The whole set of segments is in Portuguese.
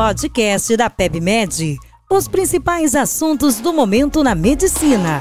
podcast da PebMed. Os principais assuntos do momento na medicina.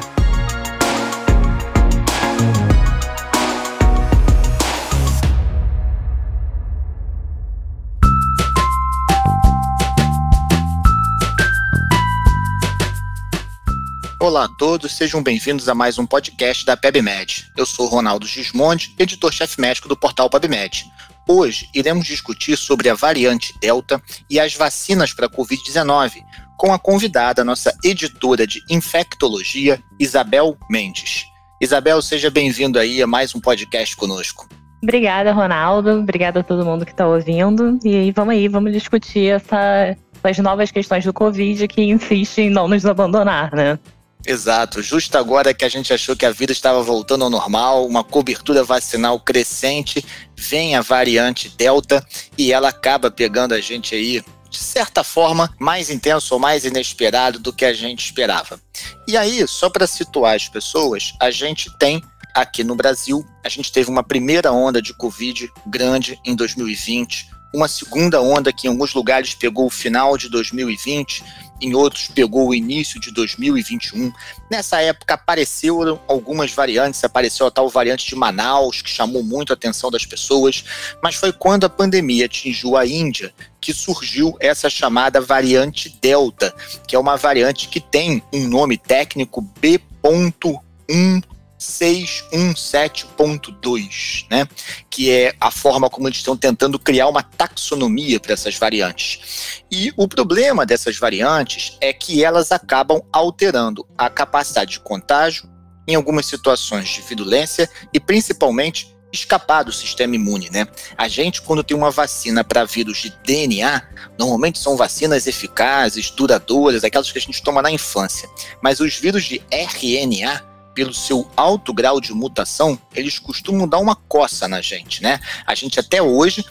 Olá a todos, sejam bem-vindos a mais um podcast da PebMed. Eu sou Ronaldo Gismondi, editor-chefe médico do portal PebMed. Hoje iremos discutir sobre a variante Delta e as vacinas para a Covid-19, com a convidada, nossa editora de infectologia, Isabel Mendes. Isabel, seja bem-vindo aí a mais um podcast conosco. Obrigada, Ronaldo. Obrigada a todo mundo que está ouvindo. E vamos aí, vamos discutir essa, essas novas questões do Covid que insistem em não nos abandonar, né? Exato, justo agora que a gente achou que a vida estava voltando ao normal, uma cobertura vacinal crescente, vem a variante Delta e ela acaba pegando a gente aí de certa forma, mais intenso ou mais inesperado do que a gente esperava. E aí, só para situar as pessoas, a gente tem aqui no Brasil, a gente teve uma primeira onda de Covid grande em 2020, uma segunda onda que em alguns lugares pegou o final de 2020 em outros pegou o início de 2021. Nessa época apareceram algumas variantes, apareceu a tal variante de Manaus, que chamou muito a atenção das pessoas, mas foi quando a pandemia atingiu a Índia que surgiu essa chamada variante Delta, que é uma variante que tem um nome técnico B.1 617.2, né? Que é a forma como eles estão tentando criar uma taxonomia para essas variantes. E o problema dessas variantes é que elas acabam alterando a capacidade de contágio em algumas situações de virulência e principalmente escapar do sistema imune, né? A gente, quando tem uma vacina para vírus de DNA, normalmente são vacinas eficazes, duradouras, aquelas que a gente toma na infância. Mas os vírus de RNA, pelo seu alto grau de mutação, eles costumam dar uma coça na gente, né? A gente até hoje,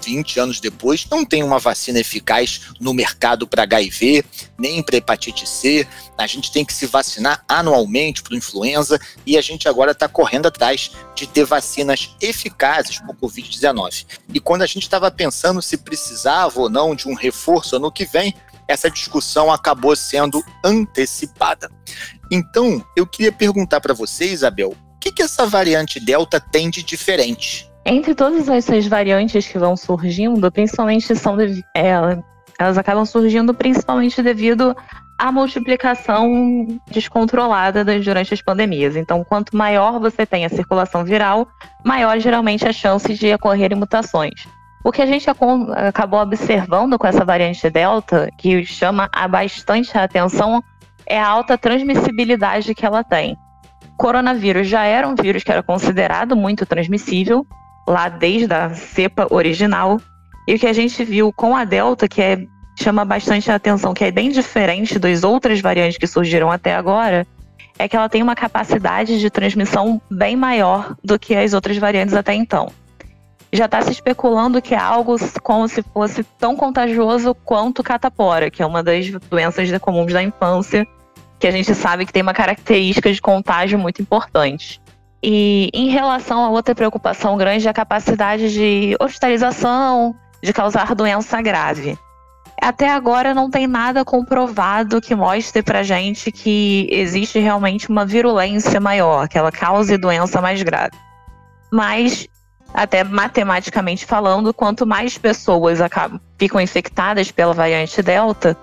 20 anos depois, não tem uma vacina eficaz no mercado para HIV, nem para hepatite C. A gente tem que se vacinar anualmente para influenza e a gente agora está correndo atrás de ter vacinas eficazes para o Covid-19. E quando a gente estava pensando se precisava ou não de um reforço ano que vem, essa discussão acabou sendo antecipada. Então, eu queria perguntar para você, Isabel, o que, que essa variante Delta tem de diferente? Entre todas essas variantes que vão surgindo, principalmente são é, elas acabam surgindo principalmente devido à multiplicação descontrolada durante as pandemias. Então, quanto maior você tem a circulação viral, maior geralmente a chance de ocorrerem mutações. O que a gente acabou observando com essa variante Delta, que chama bastante a atenção, é a alta transmissibilidade que ela tem. Coronavírus já era um vírus que era considerado muito transmissível, lá desde a cepa original, e o que a gente viu com a Delta, que é, chama bastante a atenção, que é bem diferente das outras variantes que surgiram até agora, é que ela tem uma capacidade de transmissão bem maior do que as outras variantes até então já está se especulando que é algo como se fosse tão contagioso quanto catapora, que é uma das doenças comuns da infância, que a gente sabe que tem uma característica de contágio muito importante. E em relação a outra preocupação grande, é a capacidade de hospitalização, de causar doença grave. Até agora não tem nada comprovado que mostre pra gente que existe realmente uma virulência maior, que ela cause doença mais grave. Mas até matematicamente falando, quanto mais pessoas acabam, ficam infectadas pela variante Delta,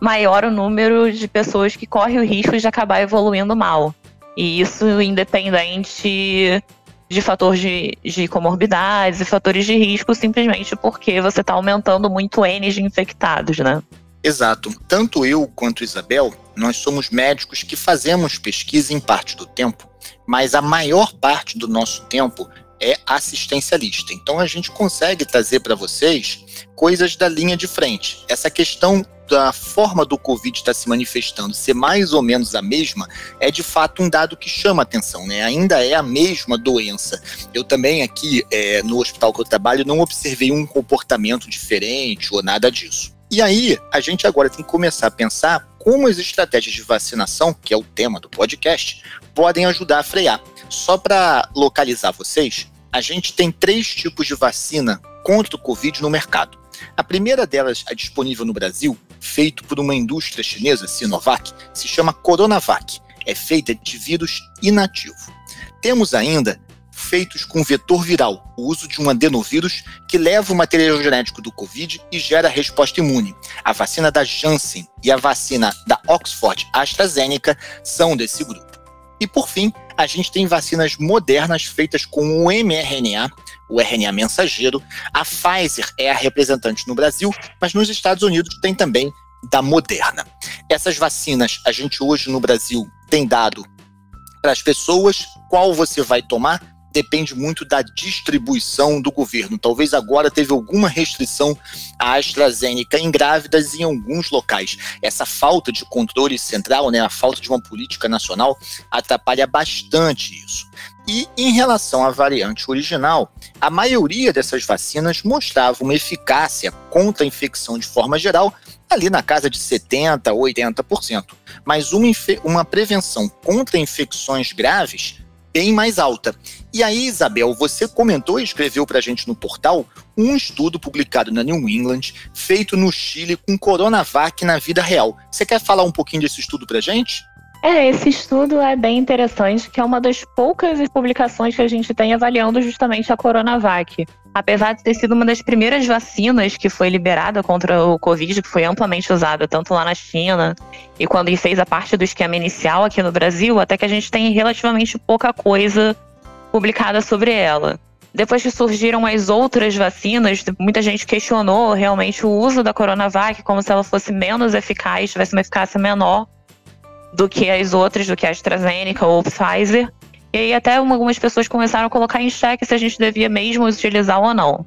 maior o número de pessoas que correm o risco de acabar evoluindo mal. E isso independente de fatores de, de comorbidades e fatores de risco, simplesmente porque você está aumentando muito N de infectados, né? Exato. Tanto eu quanto Isabel, nós somos médicos que fazemos pesquisa em parte do tempo, mas a maior parte do nosso tempo é assistencialista. Então a gente consegue trazer para vocês coisas da linha de frente. Essa questão da forma do Covid estar tá se manifestando ser mais ou menos a mesma é de fato um dado que chama atenção, né? Ainda é a mesma doença. Eu também aqui é, no hospital que eu trabalho não observei um comportamento diferente ou nada disso. E aí a gente agora tem que começar a pensar como as estratégias de vacinação, que é o tema do podcast, podem ajudar a frear. Só para localizar vocês, a gente tem três tipos de vacina contra o Covid no mercado. A primeira delas, a disponível no Brasil, feito por uma indústria chinesa, Sinovac, se chama Coronavac. É feita de vírus inativo. Temos ainda feitos com vetor viral, o uso de um adenovírus que leva o material genético do Covid e gera resposta imune. A vacina da Janssen e a vacina da Oxford AstraZeneca são desse grupo. E por fim, a gente tem vacinas modernas feitas com o mRNA, o RNA mensageiro. A Pfizer é a representante no Brasil, mas nos Estados Unidos tem também da Moderna. Essas vacinas a gente hoje no Brasil tem dado para as pessoas qual você vai tomar depende muito da distribuição do governo. Talvez agora teve alguma restrição à AstraZeneca em grávidas em alguns locais. Essa falta de controle central, né, a falta de uma política nacional, atrapalha bastante isso. E em relação à variante original, a maioria dessas vacinas mostrava uma eficácia contra a infecção de forma geral, ali na casa de 70%, 80%, mas uma, uma prevenção contra infecções graves bem mais alta. E aí, Isabel, você comentou e escreveu para a gente no portal um estudo publicado na New England, feito no Chile com Coronavac na vida real. Você quer falar um pouquinho desse estudo para a gente? É, esse estudo é bem interessante, que é uma das poucas publicações que a gente tem avaliando justamente a Coronavac. Apesar de ter sido uma das primeiras vacinas que foi liberada contra o Covid, que foi amplamente usada tanto lá na China e quando fez a parte do esquema inicial aqui no Brasil, até que a gente tem relativamente pouca coisa publicada sobre ela. Depois que surgiram as outras vacinas, muita gente questionou realmente o uso da Coronavac como se ela fosse menos eficaz, tivesse uma eficácia menor do que as outras, do que a AstraZeneca ou Pfizer. E aí até algumas pessoas começaram a colocar em xeque se a gente devia mesmo utilizar ou não.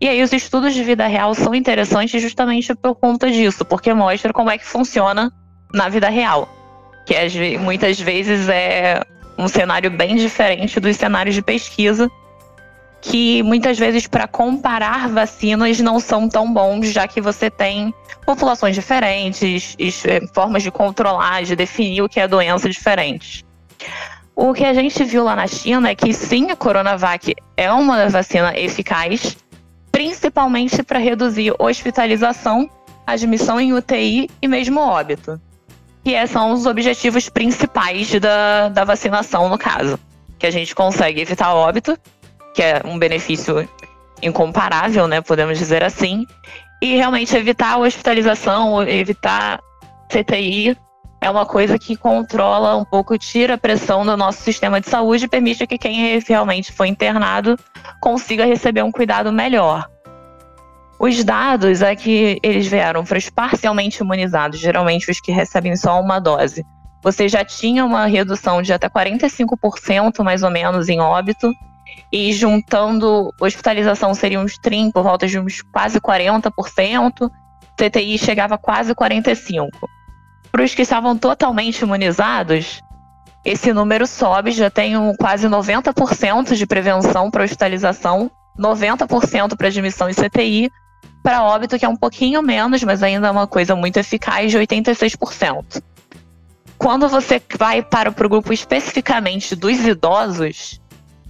E aí os estudos de vida real são interessantes justamente por conta disso, porque mostra como é que funciona na vida real. Que muitas vezes é um cenário bem diferente dos cenários de pesquisa, que muitas vezes para comparar vacinas não são tão bons, já que você tem populações diferentes, eh, formas de controlar, de definir o que é doença diferentes. O que a gente viu lá na China é que sim, a Coronavac é uma vacina eficaz, principalmente para reduzir hospitalização, admissão em UTI e mesmo óbito. Que é, são os objetivos principais da, da vacinação, no caso. Que a gente consegue evitar óbito, que é um benefício incomparável, né? Podemos dizer assim. E realmente evitar a hospitalização, evitar CTI é uma coisa que controla um pouco, tira a pressão do nosso sistema de saúde e permite que quem realmente foi internado consiga receber um cuidado melhor. Os dados é que eles vieram para os parcialmente imunizados, geralmente os que recebem só uma dose. Você já tinha uma redução de até 45% mais ou menos em óbito, e juntando hospitalização seria uns 30, por volta de uns quase 40%, CTI chegava a quase 45%. Para os que estavam totalmente imunizados, esse número sobe, já tem um quase 90% de prevenção para hospitalização, 90% para admissão em CTI, para óbito, que é um pouquinho menos, mas ainda é uma coisa muito eficaz, de 86%. Quando você vai para o grupo especificamente dos idosos,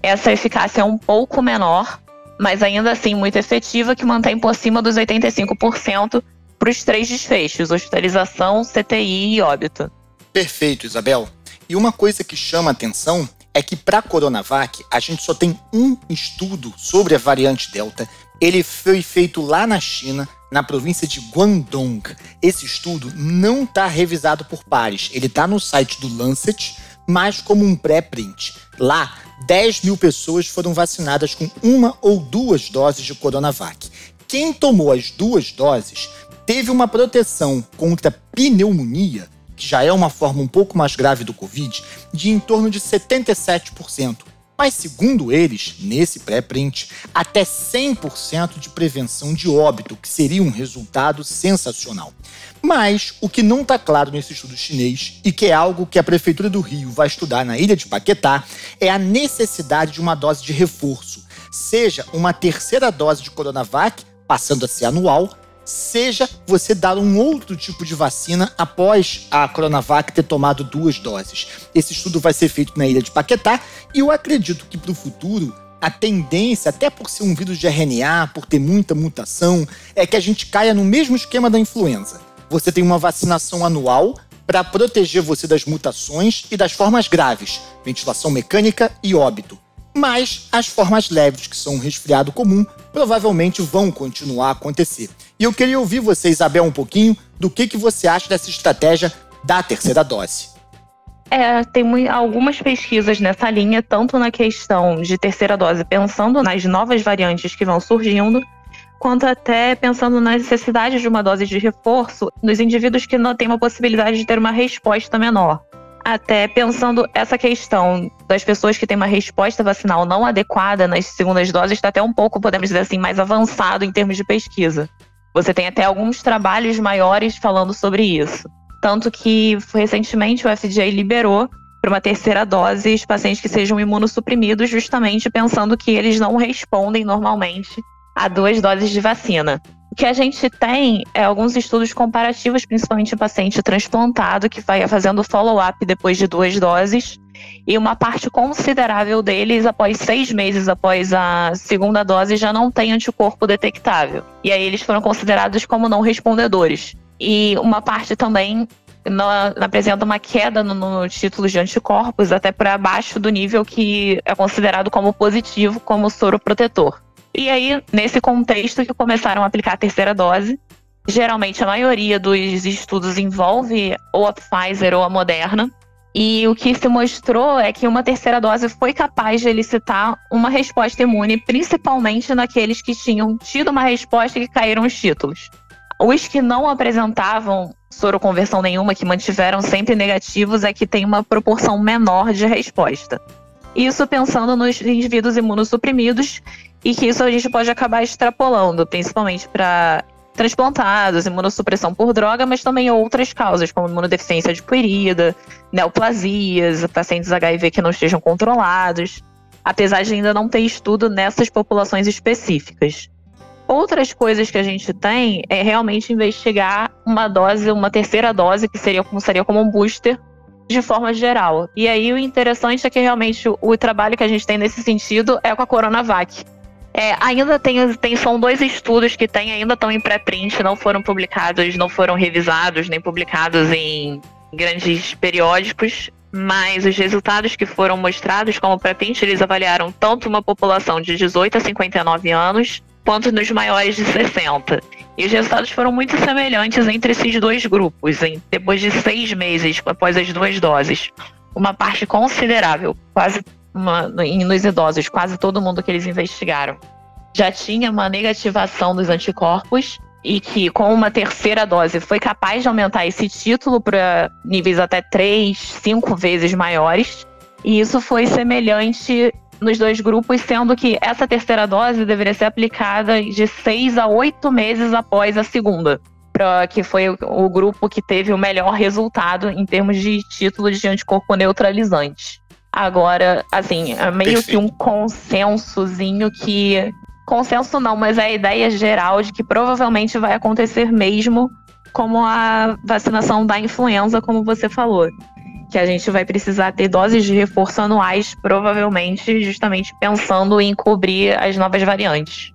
essa eficácia é um pouco menor, mas ainda assim muito efetiva, que mantém por cima dos 85% para os três desfechos: hospitalização, CTI e óbito. Perfeito, Isabel. E uma coisa que chama atenção é que para a Coronavac a gente só tem um estudo sobre a variante Delta. Ele foi feito lá na China, na província de Guangdong. Esse estudo não está revisado por pares. Ele está no site do Lancet, mas como um pré-print. Lá, 10 mil pessoas foram vacinadas com uma ou duas doses de Coronavac. Quem tomou as duas doses teve uma proteção contra pneumonia, que já é uma forma um pouco mais grave do Covid, de em torno de 77%. Mas, segundo eles, nesse pré-print, até 100% de prevenção de óbito, que seria um resultado sensacional. Mas o que não está claro nesse estudo chinês, e que é algo que a Prefeitura do Rio vai estudar na ilha de Paquetá, é a necessidade de uma dose de reforço, seja uma terceira dose de Coronavac, passando a ser anual, seja você dar um outro tipo de vacina após a Coronavac ter tomado duas doses. Esse estudo vai ser feito na ilha de Paquetá e eu acredito que para o futuro a tendência, até por ser um vírus de RNA, por ter muita mutação, é que a gente caia no mesmo esquema da influenza. Você tem uma vacinação anual para proteger você das mutações e das formas graves, ventilação mecânica e óbito. Mas as formas leves, que são um resfriado comum, provavelmente vão continuar a acontecer. E eu queria ouvir você, Isabel, um pouquinho do que, que você acha dessa estratégia da terceira dose. É, tem algumas pesquisas nessa linha, tanto na questão de terceira dose, pensando nas novas variantes que vão surgindo, quanto até pensando na necessidade de uma dose de reforço nos indivíduos que não têm uma possibilidade de ter uma resposta menor. Até pensando essa questão das pessoas que têm uma resposta vacinal não adequada nas segundas doses, está até um pouco, podemos dizer assim, mais avançado em termos de pesquisa. Você tem até alguns trabalhos maiores falando sobre isso. Tanto que recentemente o FDA liberou para uma terceira dose os pacientes que sejam imunossuprimidos, justamente pensando que eles não respondem normalmente a duas doses de vacina. O que a gente tem é alguns estudos comparativos, principalmente paciente transplantado, que vai fazendo follow-up depois de duas doses, e uma parte considerável deles, após seis meses após a segunda dose, já não tem anticorpo detectável. E aí eles foram considerados como não respondedores e uma parte também apresenta uma queda no, no título de anticorpos, até para abaixo do nível que é considerado como positivo, como soro protetor. E aí, nesse contexto que começaram a aplicar a terceira dose, geralmente a maioria dos estudos envolve ou a Pfizer ou a Moderna. E o que se mostrou é que uma terceira dose foi capaz de elicitar uma resposta imune, principalmente naqueles que tinham tido uma resposta e que caíram os títulos. Os que não apresentavam soroconversão nenhuma, que mantiveram sempre negativos, é que tem uma proporção menor de resposta. Isso pensando nos indivíduos imunossuprimidos e que isso a gente pode acabar extrapolando, principalmente para transplantados, imunossupressão por droga, mas também outras causas, como imunodeficiência adquirida, neoplasias, pacientes HIV que não estejam controlados, apesar de ainda não ter estudo nessas populações específicas. Outras coisas que a gente tem é realmente investigar uma dose, uma terceira dose, que seria como, seria como um booster, de forma geral. E aí o interessante é que realmente o trabalho que a gente tem nesse sentido é com a Coronavac. É, ainda tem, tem, são dois estudos que tem, ainda estão em pré-print, não foram publicados, não foram revisados, nem publicados em grandes periódicos, mas os resultados que foram mostrados como pré-print, eles avaliaram tanto uma população de 18 a 59 anos, quanto nos maiores de 60. E os resultados foram muito semelhantes entre esses dois grupos, em, depois de seis meses após as duas doses. Uma parte considerável, quase uma, nos idosos, quase todo mundo que eles investigaram, já tinha uma negativação dos anticorpos e que com uma terceira dose foi capaz de aumentar esse título para níveis até três, cinco vezes maiores. E isso foi semelhante nos dois grupos, sendo que essa terceira dose deveria ser aplicada de seis a oito meses após a segunda. Pra, que foi o grupo que teve o melhor resultado em termos de título de anticorpo neutralizante. Agora, assim, é meio Perfeito. que um consensozinho que. Consenso não, mas é a ideia geral de que provavelmente vai acontecer mesmo como a vacinação da influenza, como você falou que a gente vai precisar ter doses de reforço anuais, provavelmente justamente pensando em cobrir as novas variantes.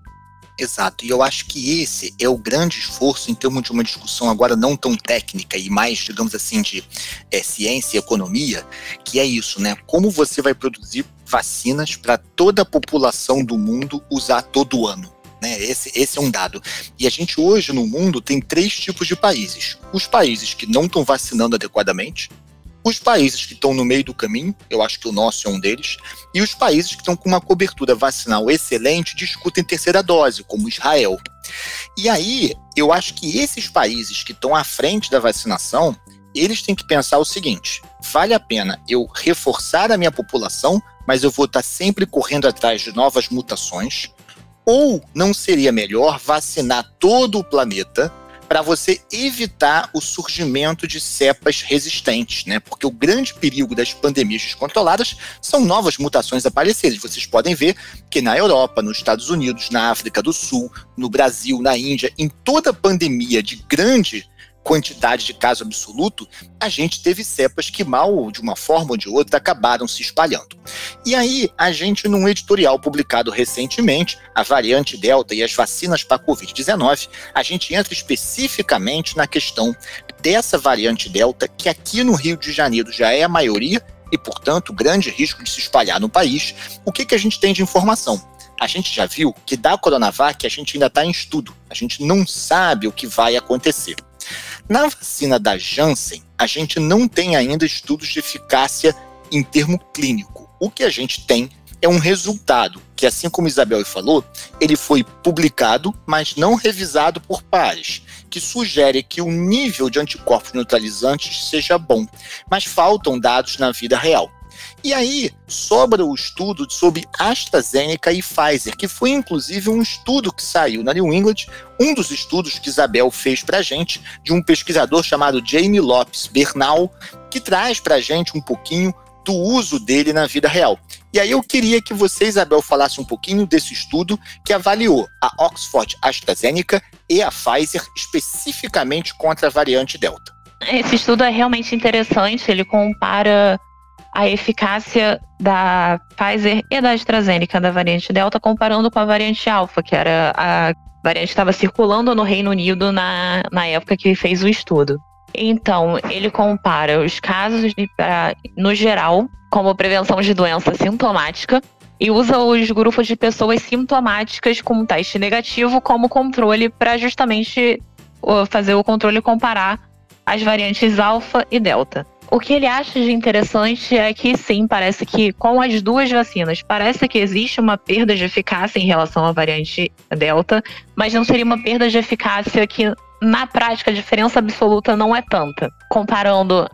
Exato, e eu acho que esse é o grande esforço em termos de uma discussão agora não tão técnica e mais, digamos assim, de é, ciência e economia, que é isso, né? Como você vai produzir vacinas para toda a população do mundo usar todo ano? Né? Esse, esse é um dado. E a gente hoje no mundo tem três tipos de países: os países que não estão vacinando adequadamente, os países que estão no meio do caminho, eu acho que o nosso é um deles, e os países que estão com uma cobertura vacinal excelente discutem terceira dose, como Israel. E aí, eu acho que esses países que estão à frente da vacinação, eles têm que pensar o seguinte: vale a pena eu reforçar a minha população, mas eu vou estar sempre correndo atrás de novas mutações? Ou não seria melhor vacinar todo o planeta para você evitar o surgimento de cepas resistentes, né? Porque o grande perigo das pandemias descontroladas são novas mutações aparecerem. Vocês podem ver que na Europa, nos Estados Unidos, na África do Sul, no Brasil, na Índia, em toda pandemia de grande quantidade de caso absoluto, a gente teve cepas que mal, de uma forma ou de outra, acabaram se espalhando. E aí, a gente, num editorial publicado recentemente, a variante Delta e as vacinas para a Covid-19, a gente entra especificamente na questão dessa variante Delta, que aqui no Rio de Janeiro já é a maioria, e, portanto, grande risco de se espalhar no país. O que, que a gente tem de informação? a gente já viu que da Coronavac a gente ainda está em estudo. A gente não sabe o que vai acontecer. Na vacina da Janssen, a gente não tem ainda estudos de eficácia em termo clínico. O que a gente tem é um resultado que, assim como Isabel falou, ele foi publicado, mas não revisado por pares, que sugere que o nível de anticorpos neutralizantes seja bom, mas faltam dados na vida real. E aí sobra o estudo sobre AstraZeneca e Pfizer, que foi inclusive um estudo que saiu na New England, um dos estudos que Isabel fez para gente, de um pesquisador chamado Jamie Lopes Bernal, que traz para gente um pouquinho do uso dele na vida real. E aí eu queria que você, Isabel, falasse um pouquinho desse estudo que avaliou a Oxford AstraZeneca e a Pfizer especificamente contra a variante Delta. Esse estudo é realmente interessante, ele compara a eficácia da Pfizer e da AstraZeneca da variante Delta comparando com a variante Alpha, que era a variante que estava circulando no Reino Unido na, na época que fez o estudo. Então, ele compara os casos, de, no geral, como prevenção de doença sintomática e usa os grupos de pessoas sintomáticas com teste negativo como controle para justamente fazer o controle comparar as variantes alfa e delta. O que ele acha de interessante é que sim, parece que com as duas vacinas, parece que existe uma perda de eficácia em relação à variante Delta, mas não seria uma perda de eficácia que na prática a diferença absoluta não é tanta. Comparando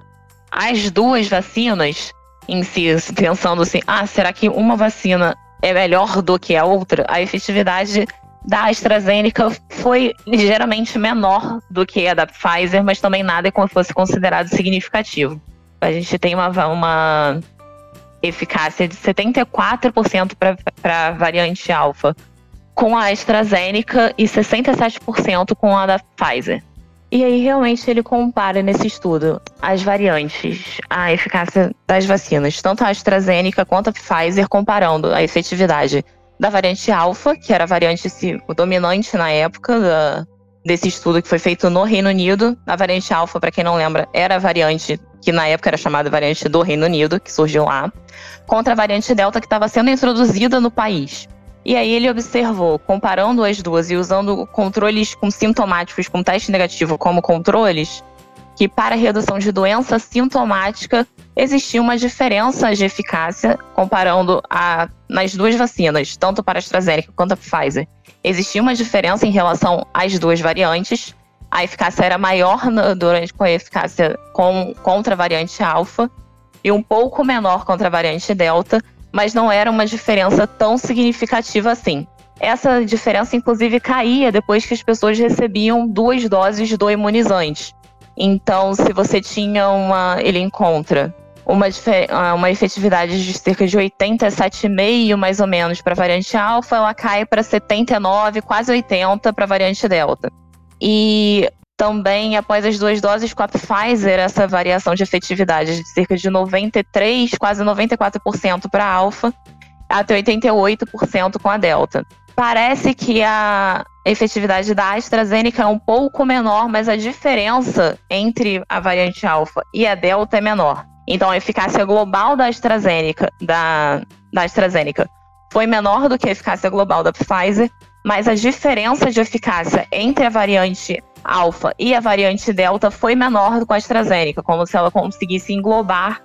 as duas vacinas em si, pensando assim, ah, será que uma vacina é melhor do que a outra? A efetividade da AstraZeneca foi ligeiramente menor do que a da Pfizer, mas também nada é como fosse considerado significativo. A gente tem uma, uma eficácia de 74% para variante alfa com a AstraZeneca e 67% com a da Pfizer. E aí, realmente, ele compara nesse estudo as variantes, a eficácia das vacinas, tanto a AstraZeneca quanto a Pfizer, comparando a efetividade da variante alfa, que era a variante dominante na época da, desse estudo que foi feito no Reino Unido. A variante alfa, para quem não lembra, era a variante que na época era chamada variante do Reino Unido, que surgiu lá, contra a variante delta que estava sendo introduzida no país. E aí ele observou, comparando as duas e usando controles com sintomáticos com teste negativo como controles, que para redução de doença sintomática existia uma diferença de eficácia comparando a, nas duas vacinas, tanto para a AstraZeneca quanto a Pfizer. Existia uma diferença em relação às duas variantes. A eficácia era maior durante com a eficácia com, contra a variante alfa e um pouco menor contra a variante delta, mas não era uma diferença tão significativa assim. Essa diferença, inclusive, caía depois que as pessoas recebiam duas doses do imunizante. Então, se você tinha uma. Ele encontra uma, ah, uma efetividade de cerca de 87,5 mais ou menos para a variante alfa, ela cai para 79, quase 80 para a variante delta. E também, após as duas doses com a Pfizer, essa variação de efetividade de cerca de 93, quase 94% para a alfa, até 88% com a delta. Parece que a efetividade da AstraZeneca é um pouco menor, mas a diferença entre a variante alfa e a delta é menor. Então, a eficácia global da AstraZeneca, da, da AstraZeneca foi menor do que a eficácia global da Pfizer, mas a diferença de eficácia entre a variante alfa e a variante delta foi menor com a AstraZeneca, como se ela conseguisse englobar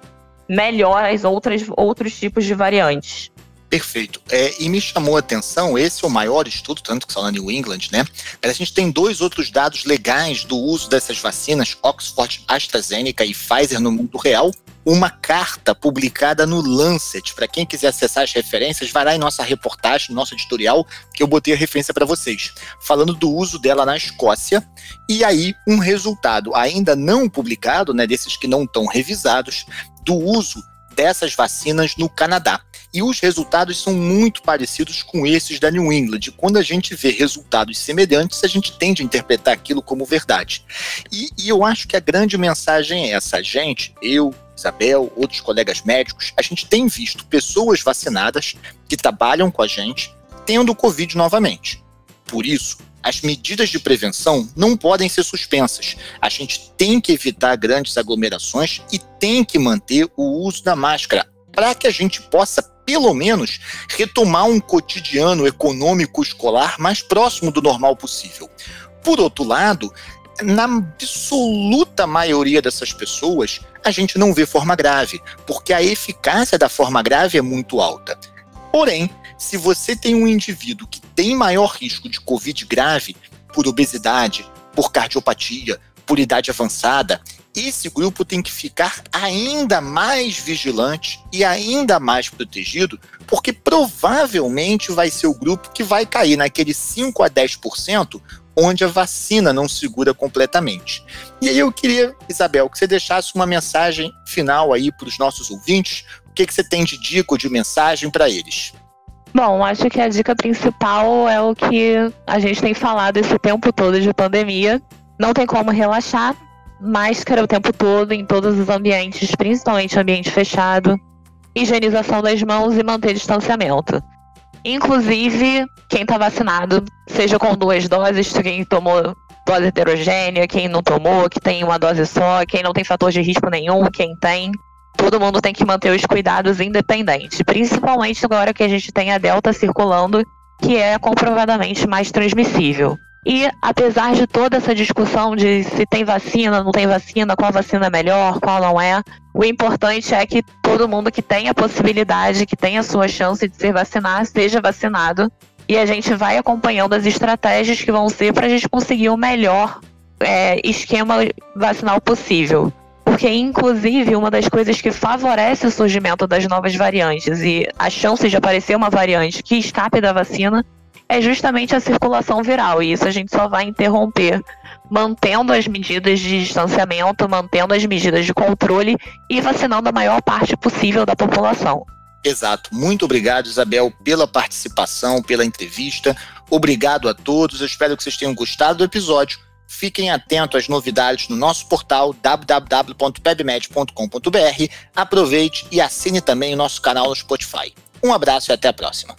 melhor as outras outros tipos de variantes. Perfeito. É, e me chamou a atenção, esse é o maior estudo, tanto que saiu na New England, né? Mas a gente tem dois outros dados legais do uso dessas vacinas, Oxford, AstraZeneca e Pfizer no mundo real. Uma carta publicada no Lancet. Para quem quiser acessar as referências, vai lá em nossa reportagem, nosso editorial, que eu botei a referência para vocês, falando do uso dela na Escócia. E aí, um resultado ainda não publicado, né, desses que não estão revisados, do uso dessas vacinas no Canadá. E os resultados são muito parecidos com esses da New England. Quando a gente vê resultados semelhantes, a gente tende a interpretar aquilo como verdade. E, e eu acho que a grande mensagem é essa. A gente, eu, Isabel, outros colegas médicos, a gente tem visto pessoas vacinadas que trabalham com a gente tendo Covid novamente. Por isso, as medidas de prevenção não podem ser suspensas. A gente tem que evitar grandes aglomerações e tem que manter o uso da máscara para que a gente possa, pelo menos, retomar um cotidiano econômico escolar mais próximo do normal possível. Por outro lado, na absoluta maioria dessas pessoas, a gente não vê forma grave, porque a eficácia da forma grave é muito alta. Porém, se você tem um indivíduo que tem maior risco de Covid grave, por obesidade, por cardiopatia, por idade avançada, esse grupo tem que ficar ainda mais vigilante e ainda mais protegido, porque provavelmente vai ser o grupo que vai cair naquele 5 a 10% onde a vacina não segura completamente. E aí eu queria, Isabel, que você deixasse uma mensagem final aí para os nossos ouvintes. O que, que você tem de dica ou de mensagem para eles? Bom, acho que a dica principal é o que a gente tem falado esse tempo todo de pandemia. Não tem como relaxar. Máscara o tempo todo, em todos os ambientes, principalmente ambiente fechado. Higienização das mãos e manter distanciamento. Inclusive, quem está vacinado, seja com duas doses, quem tomou dose heterogênea, quem não tomou, que tem uma dose só, quem não tem fator de risco nenhum, quem tem todo mundo tem que manter os cuidados independentes, principalmente agora que a gente tem a Delta circulando, que é comprovadamente mais transmissível. E apesar de toda essa discussão de se tem vacina, não tem vacina, qual vacina é melhor, qual não é, o importante é que todo mundo que tem a possibilidade, que tem a sua chance de ser vacinado, seja vacinado. E a gente vai acompanhando as estratégias que vão ser para a gente conseguir o melhor é, esquema vacinal possível porque inclusive uma das coisas que favorece o surgimento das novas variantes e a chance de aparecer uma variante que escape da vacina é justamente a circulação viral, e isso a gente só vai interromper mantendo as medidas de distanciamento, mantendo as medidas de controle e vacinando a maior parte possível da população. Exato. Muito obrigado, Isabel, pela participação, pela entrevista. Obrigado a todos. Eu espero que vocês tenham gostado do episódio. Fiquem atentos às novidades no nosso portal www.pebmed.com.br. Aproveite e assine também o nosso canal no Spotify. Um abraço e até a próxima.